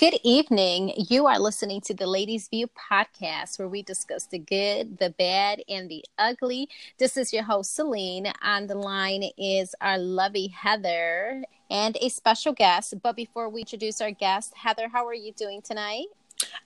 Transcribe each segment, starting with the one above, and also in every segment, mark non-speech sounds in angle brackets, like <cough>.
Good evening. You are listening to the Ladies View podcast where we discuss the good, the bad, and the ugly. This is your host, Celine. On the line is our lovely Heather and a special guest. But before we introduce our guest, Heather, how are you doing tonight?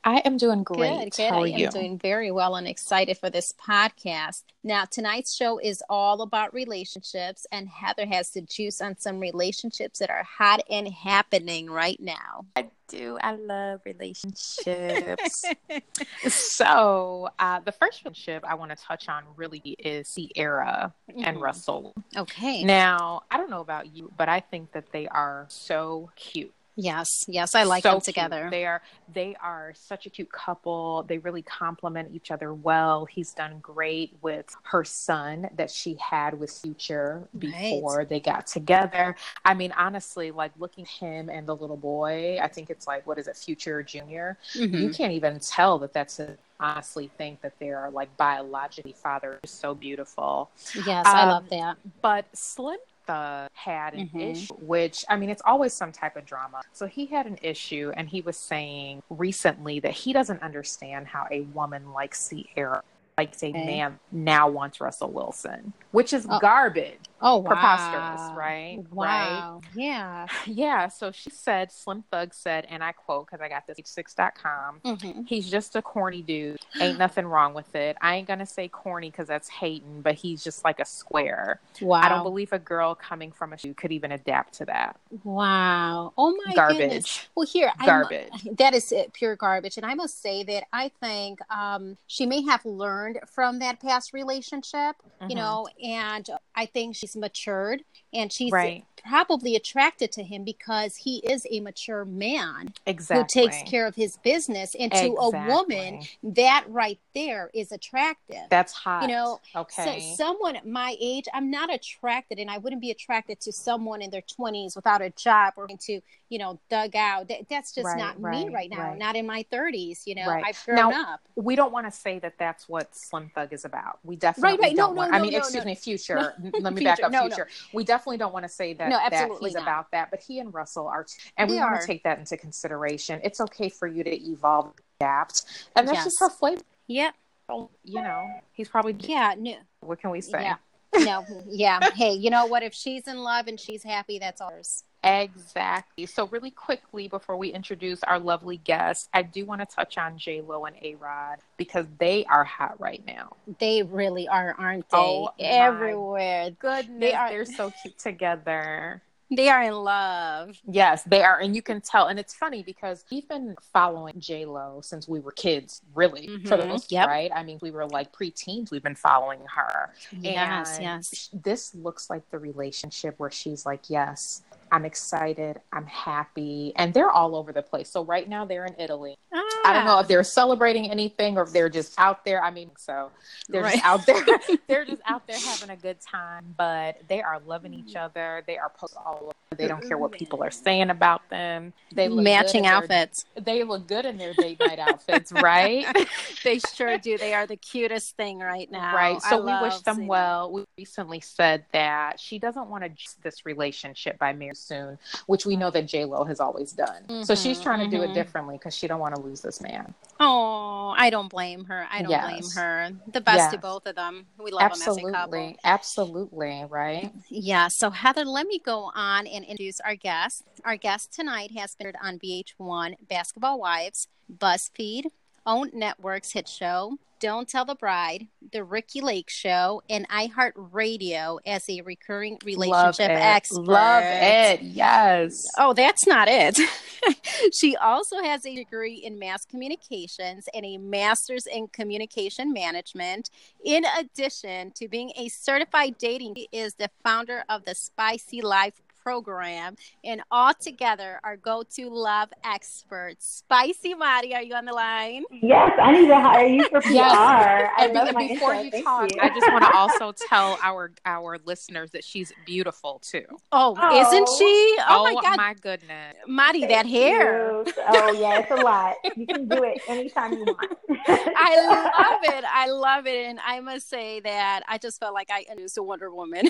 I am doing great. Good, good. How are I you? am doing very well and excited for this podcast. Now, tonight's show is all about relationships, and Heather has the juice on some relationships that are hot and happening right now. I do. I love relationships. <laughs> so, uh, the first relationship I want to touch on really is Ciara and Mhm. Russell. Okay. Now, I don't know about you, but I think that they are so cute. Yes, yes, I like so them cute. together. They are they are such a cute couple. They really complement each other well. He's done great with her son that she had with Future before they got together. I mean, honestly, like looking at him and the little boy, I think it's like what is it, Future Junior? Mhm. You can't even tell that that's a honestly think that they are like biologically father is so beautiful Yes, I Um, love that. but Slim Thug had an Mhm. issue, which I mean, it's always some type of drama. So he had an issue, and he was saying recently that he doesn't understand how a woman like Ciara, like a Okay. man, now wants Russell Wilson, which is Oh. garbage. Oh, wow. Preposterous, right? Wow. Yeah. <laughs> Yeah. So she said, Slim Thug said, and I quote because I got this h6.com. hmm He's just a corny dude. Ain't nothing wrong with it. I ain't gonna say corny because that's hating, but he's just like a square. Wow. I don't believe a girl coming from a shoe could even adapt to that. Wow. Oh my Garbage. goodness. Well, here, Garbage. <laughs> that is it, pure garbage. And I must say that I think um, she may have learned from that past relationship, you Mhm. know, and I think she's matured and she's Right. Probably attracted to him because he is a mature man Exactly. who takes care of his business. And to a woman, that right there is attractive. That's hot. you know, Okay. So someone my age, I'm not attracted, and I wouldn't be attracted to someone in their 20s without a job or to, you know, dug out. That, that's just Right, not me right, right now. right. Not in my 30s. You know, Right. I've grown Now, up. we don't want to say that that's what Slim Thug is about. We definitely right. No, don't no, want. I mean, no, excuse no. me, <laughs> Future. No. Let me back up. No, no. Future. We definitely don't want to say that, No, that absolutely he's not. about that. But he and Russell are, t- and we They want to take that into consideration. It's okay for you to evolve, adapt, and that's Yes. just her flavor. Yeah. You know, he's probably. Yeah. No. What can we say? Yeah. No. Yeah. Hey, you know what? If she's in love and she's happy, that's ours. Exactly. So, really quickly before we introduce our lovely guests, I do want to touch on J Lo and A Rod because they are hot right now. They really are, aren't they? Oh, Everywhere. Goodness, They are- they're so cute together. They are in love. Yes, they are, and you can tell. And it's funny because we've been following J Lo since we were kids, really, for the Mhm. most Yep. right. I mean, we were like preteens. We've been following her. Yes. And Yes. This looks like the relationship where she's like, yes. I'm excited. I'm happy. And they're all over the place. So, right now, they're in Italy. I don't know ah. if they're celebrating anything or if they're just out there. I mean, so they're Right. just out there. <laughs> <laughs> they're just out there having a good time, but they are loving each other. They are all over. They don't care what people are saying about them. They look Matching in their- outfits. They look good in their date night outfits, right? <laughs> They sure do. They are the cutest thing right now. Right. I So we wish them well. We recently said that she doesn't want to this relationship by marriage soon, which we know that J Lo has always done. So she's trying to do mhm. it differently because she don't want to lose this man. Oh, I don't blame her. I don't Yes. blame her. The best to Yes. both of them. We love them as a couple. absolutely, absolutely, right? Yeah. So Heather, let me go on and introduce our guest. Our guest tonight has been on VH1 Basketball Wives, BuzzFeed, Own Networks hit show, Don't Tell the Bride, The Ricki Lake Show, and iHeartRadio as a recurring relationship Love expert. Love it. Yes. Oh, that's not it. <laughs> she also has a degree in mass communications and a master's in communication management. In addition to being a certified dating, she is the founder of the Spicy Life program and all together our go-to love experts. Spicy Mari, are you on the line? Yes, I need to hire you for <laughs> PR. Yes. I And, love be- my before intro. you Thank talk, you. I just want to <laughs> also tell our our listeners that she's beautiful too. Oh, Oh. isn't she? Oh, my oh god. goodness. Mari, that hair. you. Oh yeah, it's a lot. <laughs> You can do it anytime you want. I love it. I love it. And I must say that I just felt like I introduced a Wonder Woman.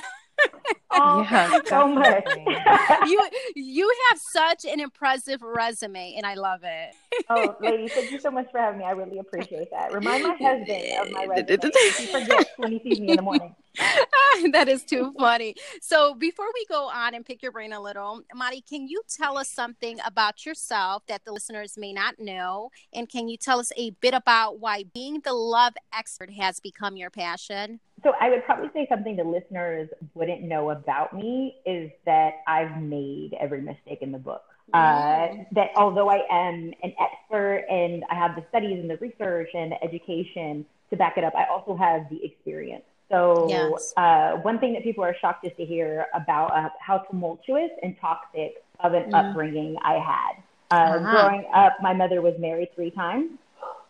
Oh, yeah, so much. you you have such an impressive resume, and I love it. oh, lady, thank you so much for having me. I really appreciate that. Remind my husband of my resume. he forgets when he sees me in the morning. <laughs> that is too funny. So before we go on and pick your brain a little, Mari, can you tell us something about yourself that the listeners may not know? And can you tell us a bit about why being the love expert has become your passion? So I would probably say something the listeners wouldn't know about me is that I've made every mistake in the book. Uh, that although I am an expert and I have the studies and the research and the education to back it up, I also have the experience. So, yes. uh, one thing that people are shocked is to hear about uh, how tumultuous and toxic of an mm. upbringing I had. Uh, uh-huh. Growing up, my mother was married three times.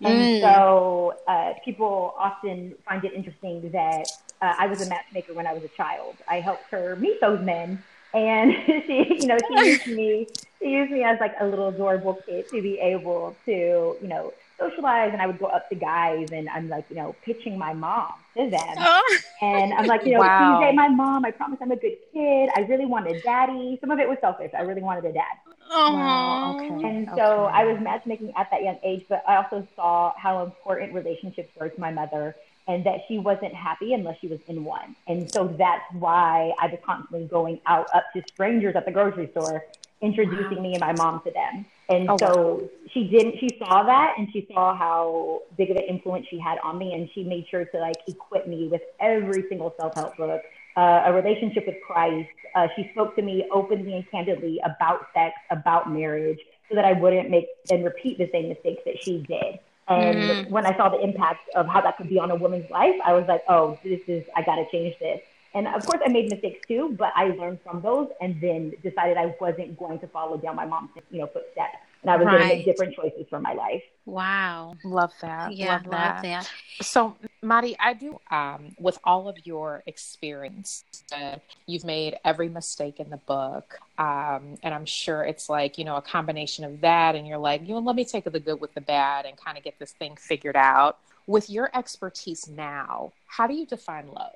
And mm. so uh, people often find it interesting that uh, I was a matchmaker when I was a child. I helped her meet those men. And <laughs> she, you know, she used me, she used me as like a little adorable kid to be able to, you know, socialize and I would go up to guys and I'm like, you know, pitching my mom to them. Oh. And I'm like, you know, wow. please date my mom. I promise I'm a good kid. I really wanted a daddy. Some of it was selfish. I really wanted a dad. Oh, wow. okay. And so. I was matchmaking at that young age, but I also saw how important relationships were to my mother and that she wasn't happy unless she was in one. And so that's why I was constantly going out up to strangers at the grocery store, introducing wow. me and my mom to them. And oh, so wow. she didn't, she saw that and she saw how big of an influence she had on me. And she made sure to like equip me with every single self help book, uh, a relationship with Christ. Uh, she spoke to me openly and candidly about sex, about marriage, so that I wouldn't make and repeat the same mistakes that she did. And mm. when I saw the impact of how that could be on a woman's life, I was like, oh, this is, I got to change this. And of course, I made mistakes too, but I learned from those and then decided I wasn't going to follow down my mom's, you know, footsteps. And I was right. going to make different choices for my life. Wow. Love that. Yeah, love that. Love that. So, Mari, I do, um, with all of your experience, uh, you've made every mistake in the book. Um, and I'm sure it's like, you know, a combination of that. And you're like, you know, let me take the good with the bad and kind of get this thing figured out. With your expertise now, how do you define love?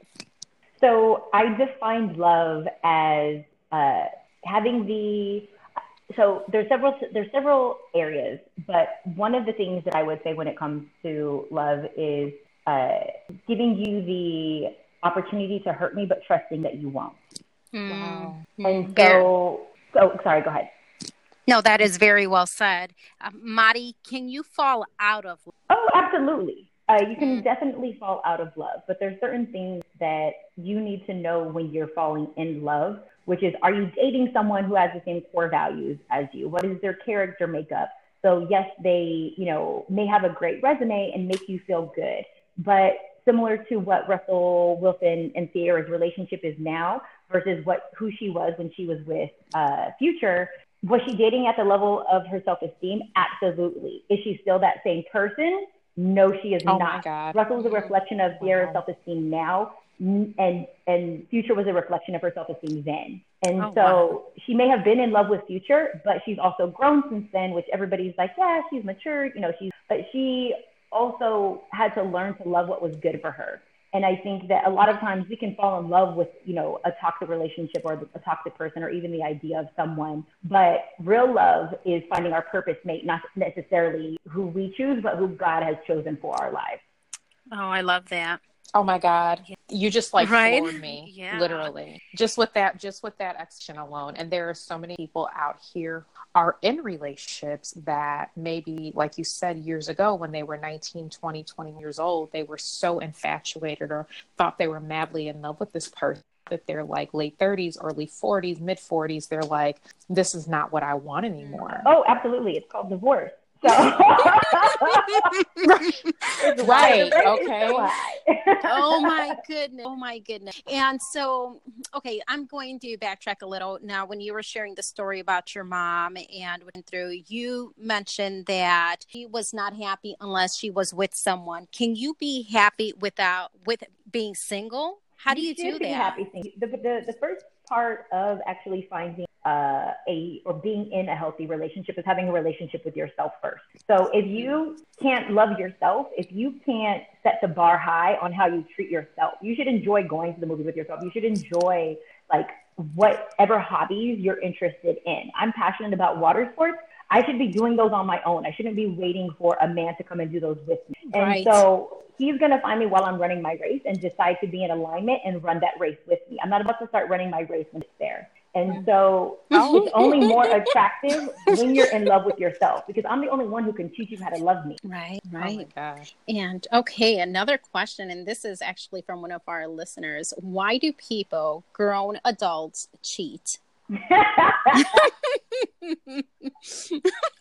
So I defined love as uh, having the so there's several there's several areas, but one of the things that I would say when it comes to love is uh, giving you the opportunity to hurt me, but trusting that you won't. Mm. Wow. And so, so sorry, go ahead. No, that is very well said. Uh, Mari, can you fall out of? Oh, absolutely. Uh, you can mm. definitely fall out of love, but there's certain things that you need to know when you're falling in love, which is are you dating someone who has the same core values as you? What is their character makeup? So yes, they, you know, may have a great resume and make you feel good, but similar to what Russell Wilson and Ciara's relationship is now versus what who she was when she was with uh, Future, was she dating at the level of her self-esteem? Absolutely. Is she still that same person? No, she is oh not. Russell was a reflection of Ciara's wow. self-esteem now, and and Future was a reflection of her self-esteem then. And oh, so wow. she may have been in love with Future, but she's also grown since then. Which everybody's like, yeah, she's matured, you know. She's but she also had to learn to love what was good for her. And I think that a lot of times we can fall in love with, you know, a toxic relationship or a toxic person or even the idea of someone. But real love is finding our purpose mate, not necessarily who we choose, but who God has chosen for our lives. Oh, I love that. Oh my God. You just like right? floored me. <laughs> Yeah. Literally. Just with that just with that action alone. And there are so many people out here are in relationships that maybe like you said years ago when they were 19, 20, 20 years old, they were so infatuated or thought they were madly in love with this person that they're like late 30s, early 40s, mid 40s, they're like, this is not what I want mm. anymore. Oh, absolutely. It's called divorce. So <laughs> <laughs> right. Okay. oh <laughs> my goodness. Oh my goodness. And so, okay, I'm going to backtrack a little. Now, when you were sharing the story about your mom and went through, you mentioned that she was not happy unless she was with someone. Can you be happy without with being single? How do you, you do that? Happy The, the, the first part of actually finding uh, a or being in a healthy relationship is having a relationship with yourself first. So if you can't love yourself, if you can't set the bar high on how you treat yourself, you should enjoy going to the movie with yourself. You should enjoy like whatever hobbies you're interested in. I'm passionate about water sports. I should be doing those on my own. I shouldn't be waiting for a man to come and do those with me. And right. so he's going to find me while I'm running my race and decide to be in alignment and run that race with me. I'm not about to start running my race when it's there. And mm. so oh. it's only more attractive when you're in love with yourself because I'm the only one who can teach you how to love me. Right, oh right. Oh gosh. And okay, another question, and this is actually from one of our listeners. Why do people, grown adults, cheat?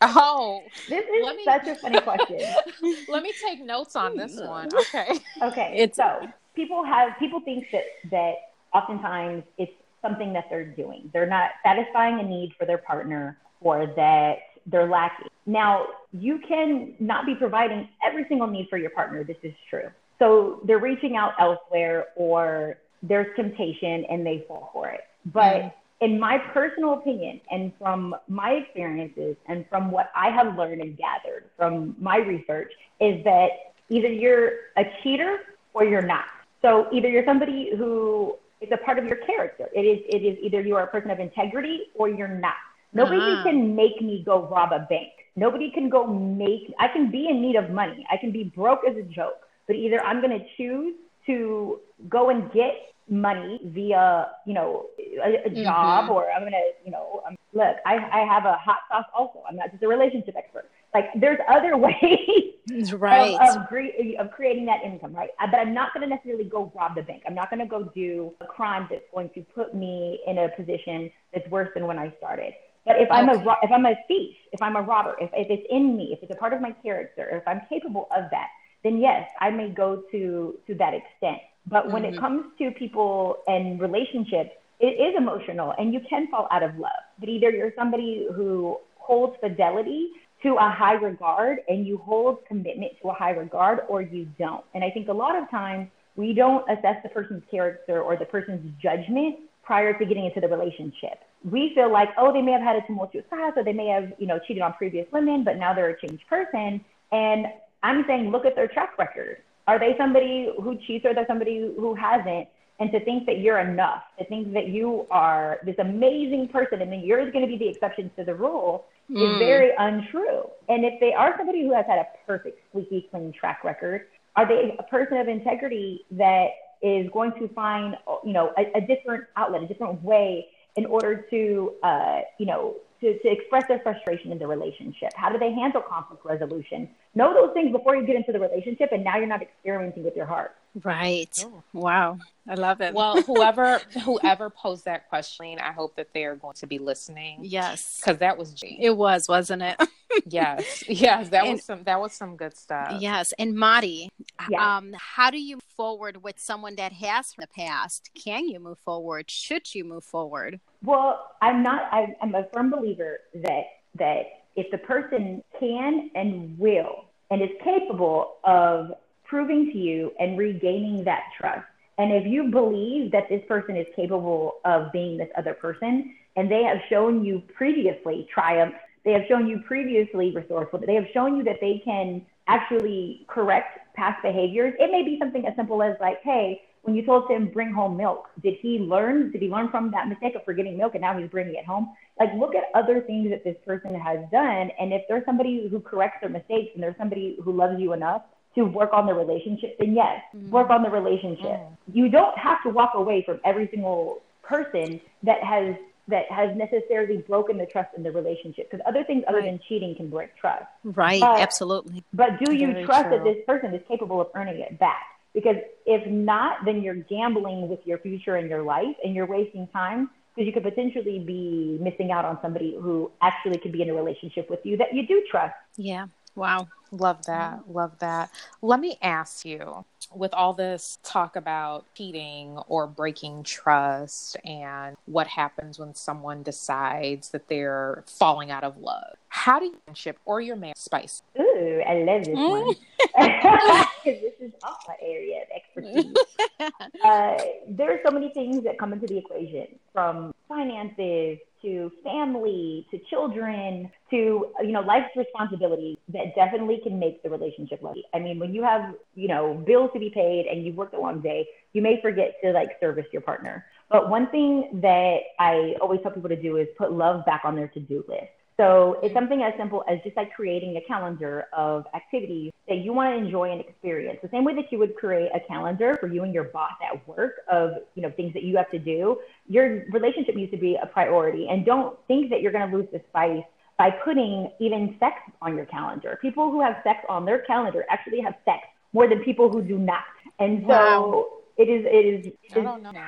Oh, this is me, such a funny question. <laughs> let me take notes on this one. Okay. Okay. It's, so people have people think that that oftentimes it's something that they're doing. They're not satisfying a need for their partner or that they're lacking. Now, you can not be providing every single need for your partner. This is true. So they're reaching out elsewhere or there's temptation and they fall for it. But mm. In my personal opinion and from my experiences and from what I have learned and gathered from my research is that either you're a cheater or you're not. So either you're somebody who it's a part of your character. It is it is either you are a person of integrity or you're not. Nobody uh-huh. can make me go rob a bank. Nobody can go make I can be in need of money. I can be broke as a joke. But either I'm going to choose to go and get money via, you know, a, a job mm-hmm. or I'm going to, you know, um, look, I, I have a hot sauce also. I'm not just a relationship expert. Like there's other <laughs> ways <laughs> right. of, of, cre- of, creating that income, right? Uh, but I'm not going to necessarily go rob the bank. I'm not going to go do a crime that's going to put me in a position that's worse than when I started. But if I'm a if I'm a thief, if I'm a robber, if, if it's in me, if it's a part of my character, if I'm capable of that, then yes, I may go to to that extent. But when mm-hmm. it comes to people and relationships, it is emotional, and you can fall out of love. But either you're somebody who holds fidelity to a high regard and you hold commitment to a high regard or you don't. And I think a lot of times we don't assess the person's character or the person's judgment prior to getting into the relationship. We feel like, oh, they may have had a tumultuous past or they may have, you know, cheated on previous women, but now they're a changed person. And I'm saying, look at their track record. Are they somebody who cheats or are they somebody who hasn't? And to think that you're enough, to think that you are this amazing person and then you're going to be the exception to the rule mm. is very untrue. And if they are somebody who has had a perfect, squeaky clean track record, are they a person of integrity that is going to find, you know, a, a different outlet, a different way in order to, uh, you know, to, to express their frustration in the relationship? How do they handle conflict resolution? Know those things before you get into the relationship, and now you're not experimenting with your heart. Right. Oh. Wow. I love it. Well, whoever <laughs> whoever posed that question, I hope that they are going to be listening. Yes. Because that was G. It was, wasn't it? <laughs> yes. Yes. That and, was some that was some good stuff. Yes. And Mari, yeah. um, how do you forward with someone that has the past? Can you move forward? Should you move forward? Well, I'm not I, I'm a firm believer that that if the person can and will and is capable of proving to you and regaining that trust. And if you believe that this person is capable of being this other person, and they have shown you previously triumph, they have shown you previously resourceful, they have shown you that they can actually correct past behaviors. It may be something as simple as like, hey, when you told him bring home milk, did he learn? Did he learn from that mistake of forgetting milk and now he's bringing it home? Like, look at other things that this person has done. And if there's somebody who corrects their mistakes and there's somebody who loves you enough to work on the relationship, then yes, mm-hmm. work on the relationship. Mm-hmm. You don't have to walk away from every single person that has that has necessarily broken the trust in the relationship because other things other right. than cheating can break trust. Right, but, absolutely. But do you Very trust true. that this person is capable of earning it back? Because if not, then you're gambling with your future and your life and you're wasting time because you could potentially be missing out on somebody who actually could be in a relationship with you that you do trust. Yeah. Wow. Love that. Mm-hmm. Love that. Let me ask you with all this talk about cheating or breaking trust and what happens when someone decides that they're falling out of love, how do you friendship or your marriage spice? Ooh, I love this mm. <laughs> one. Because this is all my area of expertise. <laughs> uh, there are so many things that come into the equation from finances to family to children to you know life's responsibilities that definitely can make the relationship lucky i mean when you have you know bills to be paid and you've worked a long day you may forget to like service your partner but one thing that i always tell people to do is put love back on their to-do list so it's something as simple as just like creating a calendar of activities that you want to enjoy and experience. The same way that you would create a calendar for you and your boss at work of, you know, things that you have to do. Your relationship needs to be a priority and don't think that you're going to lose the spice by putting even sex on your calendar. People who have sex on their calendar actually have sex more than people who do not. And so wow. It is it is I don't know. <laughs>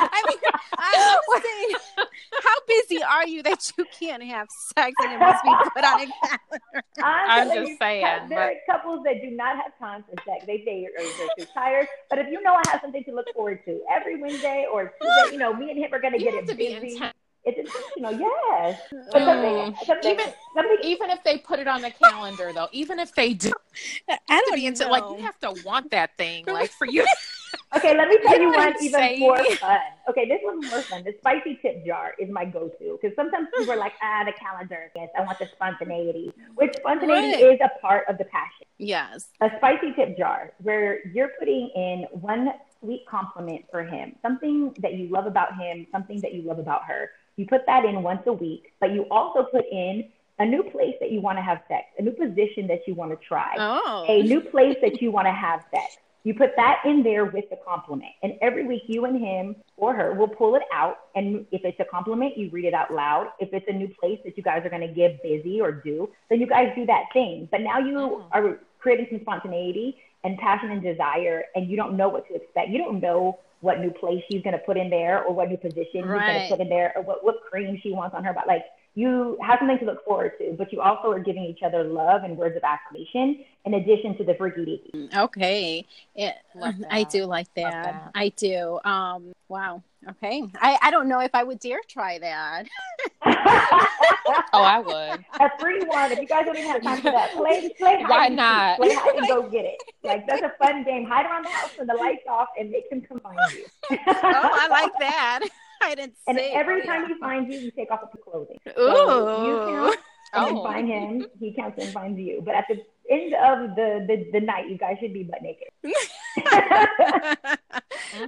I mean, I'm saying, how busy are you that you can't have sex and it must be put on a calendar? I'm, I'm just saying. There but... are couples that do not have time for sex. They say you're, you're too tired. But if you know I have something to look forward to every Wednesday or Tuesday, you know, me and him are going to get it busy. It's intentional, yes. <laughs> But something, mm. something, even, something, even if they put it on the calendar, though, even if they do, I don't be into like you have to want that thing, like for you. <laughs> okay, let me tell you <laughs> one even more fun. Okay, this one's more fun. The spicy tip jar is my go-to because sometimes people are like, ah, the calendar. Yes, I want the spontaneity. Which spontaneity right. is a part of the passion. Yes. A spicy tip jar where you're putting in one sweet compliment for him, something that you love about him, something that you love about her. You put that in once a week, but you also put in a new place that you want to have sex, a new position that you want to try, oh. a new place that you want to have sex. You put that in there with the compliment. And every week, you and him or her will pull it out. And if it's a compliment, you read it out loud. If it's a new place that you guys are going to get busy or do, then you guys do that thing. But now you oh. are creating some spontaneity and passion and desire, and you don't know what to expect. You don't know what new place she's going to put in there or what new position right. she's going to put in there or what, what cream she wants on her. But like you have something to look forward to, but you also are giving each other love and words of affirmation in addition to the freaky deaky. Okay. It, I do like that. that. I do. Um, wow. Okay. I, I don't know if I would dare try that. <laughs> oh, I would. A free one. If you guys don't even have time for that, play, play hide Why not? Play hide and go get it. Like, that's a fun game. Hide around the house with the lights off and make them come find you. oh, I like that. <laughs> I didn't And every time he finds you, you take off the clothing. Ooh. So you count and oh. find him. He counts and finds you. But at the end of the, the, the night, you guys should be butt naked. <laughs>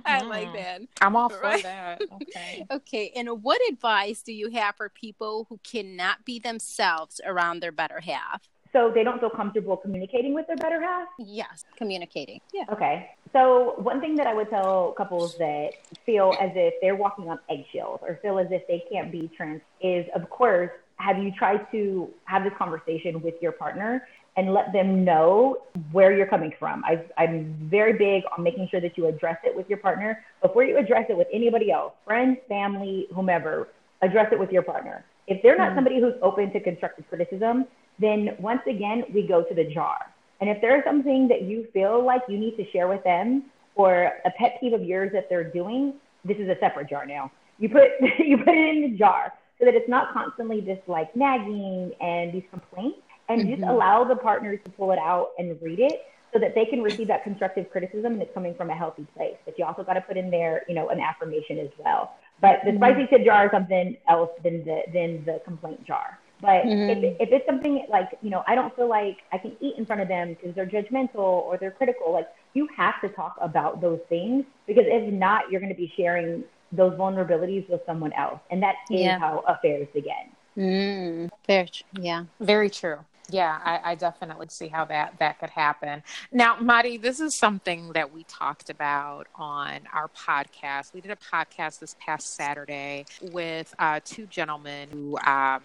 I like mm-hmm. that. I'm all for right? that. <laughs> Okay. okay. And what advice do you have for people who cannot be themselves around their better half? So they don't feel comfortable communicating with their better half? Yes, communicating. Yeah. Okay. So one thing that I would tell couples that feel as if they're walking on eggshells or feel as if they can't be trans is, of course, have you tried to have this conversation with your partner and let them know where you're coming from. i am very big on making sure that you address it with your partner before you address it with anybody else, friends, family, whomever. Address it with your partner. If they're not mm. somebody who's open to constructive criticism, then once again, we go to the jar. And if there's something that you feel like you need to share with them or a pet peeve of yours that they're doing, this is a separate jar now. You put <laughs> you put it in the jar so that it's not constantly just like nagging and these complaints and mm-hmm. just allow the partners to pull it out and read it so that they can receive that constructive criticism and it's coming from a healthy place. But you also got to put in there, you know, an affirmation as well. But the mm-hmm. spicy tip jar is something else than the than the complaint jar. But mm-hmm. if, if it's something like, you know, I don't feel like I can eat in front of them because they're judgmental or they're critical, like you have to talk about those things because if not, you're going to be sharing those vulnerabilities with someone else. And that is yeah. how affairs begin. Mm, fair. Yeah. Very true. Yeah, I, I, definitely see how that that could happen. Now, Mari, this is something that we talked about on our podcast. We did a podcast this past Saturday with uh, two gentlemen who um,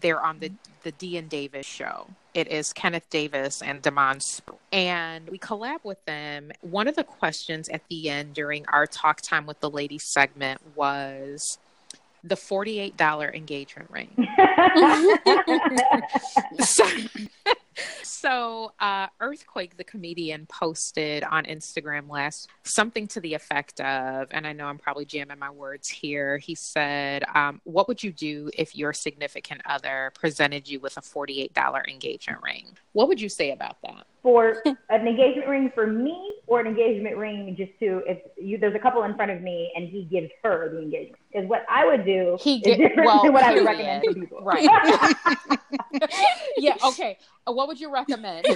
they're on the the D and Davis show. It is Kenneth Davis and Damon and we collab with them. One of the questions at the end during our talk time with the ladies segment was the $48 engagement ring. <laughs> <laughs> so, so uh, Earthquake, the comedian, posted on Instagram last something to the effect of, and I know I'm probably jamming my words here. He said, um, What would you do if your significant other presented you with a $48 engagement ring? What would you say about that? For an engagement ring for me, or an engagement ring just to if you there's a couple in front of me and he gives her the engagement. Because what I would do he get, different well, than what. I would recommend to people. Right. <laughs> yeah. Okay. Uh, what would you recommend?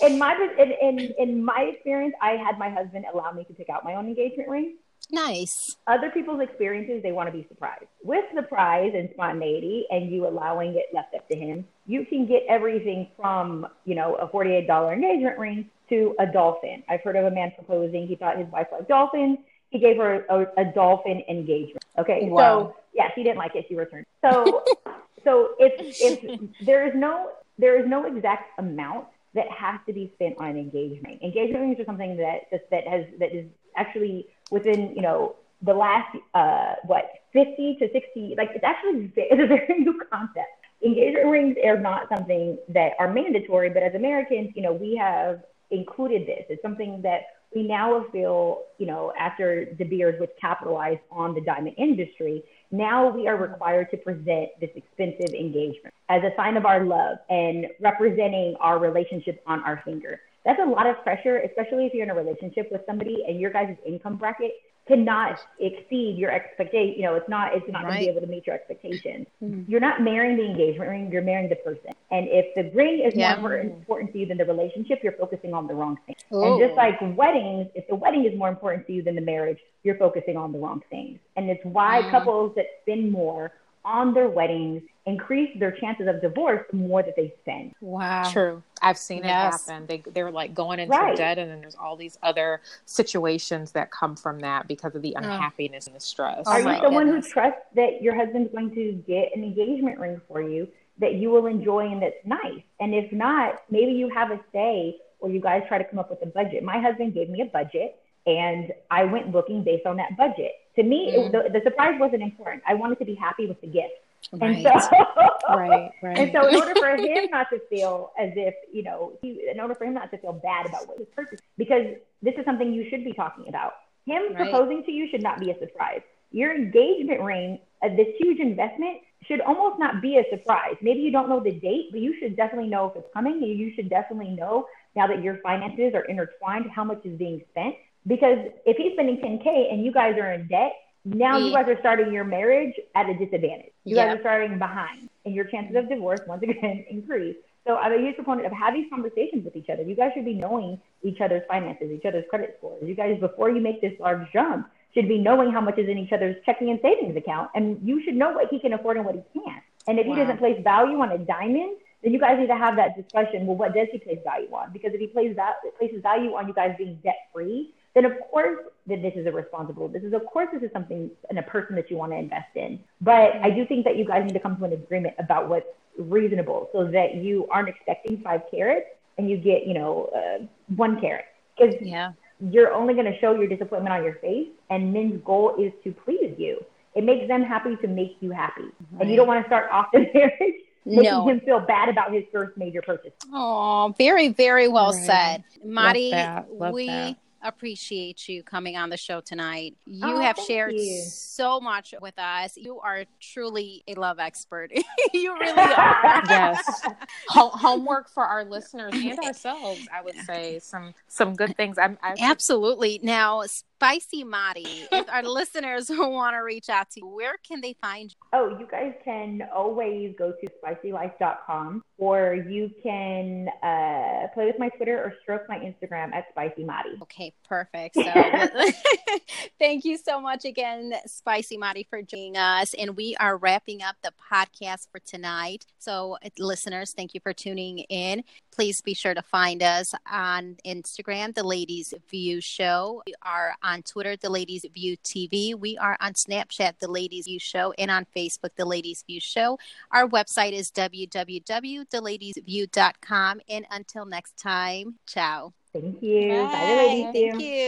in my in, in in my experience, I had my husband allow me to pick out my own engagement ring. Nice. Other people's experiences, they want to be surprised. With surprise and spontaneity and you allowing it left up to him, you can get everything from, you know, a $48 engagement ring to a dolphin. I've heard of a man proposing. He thought his wife liked dolphins. He gave her a, a dolphin engagement. Okay. Wow. So yeah, she didn't like it. She returned. So, <laughs> so if, if there is no, there is no exact amount that has to be spent on an engagement. Engagement rings are something that just that has that is actually within, you know, the last, uh, what, 50 to 60, like it's actually, it's a very new concept. Engagement rings are not something that are mandatory, but as Americans, you know, we have included this. It's something that we now feel, you know, after De Beers, which capitalized on the diamond industry, now we are required to present this expensive engagement as a sign of our love and representing our relationship on our finger that's a lot of pressure, especially if you're in a relationship with somebody and your guys' income bracket cannot exceed your expectation. You know, it's not it's not right. going to be able to meet your expectations. Mm-hmm. You're not marrying the engagement ring; you're marrying the person. And if the ring is yeah. more important to you than the relationship, you're focusing on the wrong thing. Ooh. And just like weddings, if the wedding is more important to you than the marriage, you're focusing on the wrong things. And it's why mm. couples that spend more on their weddings increase their chances of divorce the more that they spend. Wow. True. I've seen yes. it happen. They they're like going into right. debt and then there's all these other situations that come from that because of the unhappiness oh. and the stress. Are you someone who trusts that your husband's going to get an engagement ring for you that you will enjoy and that's nice? And if not, maybe you have a say or you guys try to come up with a budget. My husband gave me a budget and I went looking based on that budget. To me, mm. it, the, the surprise wasn't important. I wanted to be happy with the gift. <laughs> Right. And so, right, right. And so, in order for <laughs> him not to feel as if, you know, he, in order for him not to feel bad about what he's purchased, because this is something you should be talking about. Him right. proposing to you should not be a surprise. Your engagement ring, uh, this huge investment, should almost not be a surprise. Maybe you don't know the date, but you should definitely know if it's coming. You should definitely know now that your finances are intertwined how much is being spent because if he's spending 10K and you guys are in debt, now you mm. guys are starting your marriage at a disadvantage. You yep. guys are starting behind, and your chances of divorce once again <laughs> increase. So I'm a huge proponent of having conversations with each other. You guys should be knowing each other's finances, each other's credit scores. You guys, before you make this large jump, should be knowing how much is in each other's checking and savings account, and you should know what he can afford and what he can't. And if wow. he doesn't place value on a diamond, then you guys need to have that discussion. Well, what does he place value on? Because if he plays that places value on you guys being debt free, then of course that this is a responsible this is of course this is something and a person that you want to invest in but i do think that you guys need to come to an agreement about what's reasonable so that you aren't expecting five carats and you get you know uh, one carat because yeah you're only going to show your disappointment on your face and men's goal is to please you it makes them happy to make you happy right. and you don't want to start off the marriage making no. him feel bad about his first major purchase. Oh, very, very well right. said. Mari, we that appreciate you coming on the show tonight. You oh, have shared you. so much with us. You are truly a love expert. <laughs> you really <laughs> are. yes. <laughs> homework for our listeners and ourselves, I would say some some good things. I'm, I'm absolutely now Spicy Mari. if our <laughs> listeners who want to reach out to you, where can they find you? Oh, you guys can always go to spicylife.com or you can uh, play with my Twitter or stroke my Instagram at Spicy Mari. Okay, perfect. So <laughs> <laughs> thank you so much again, Spicy Mari, for joining us. And we are wrapping up the podcast for tonight. So, listeners, thank you for tuning in. Please be sure to find us on Instagram, The Ladies View Show. We are on Twitter, The Ladies View TV. We are on Snapchat, The Ladies View Show, and on Facebook, The Ladies View Show. Our website is www.theladiesview.com. And until next time, ciao. Thank you. Bye, Bye Ladies View. Thank you.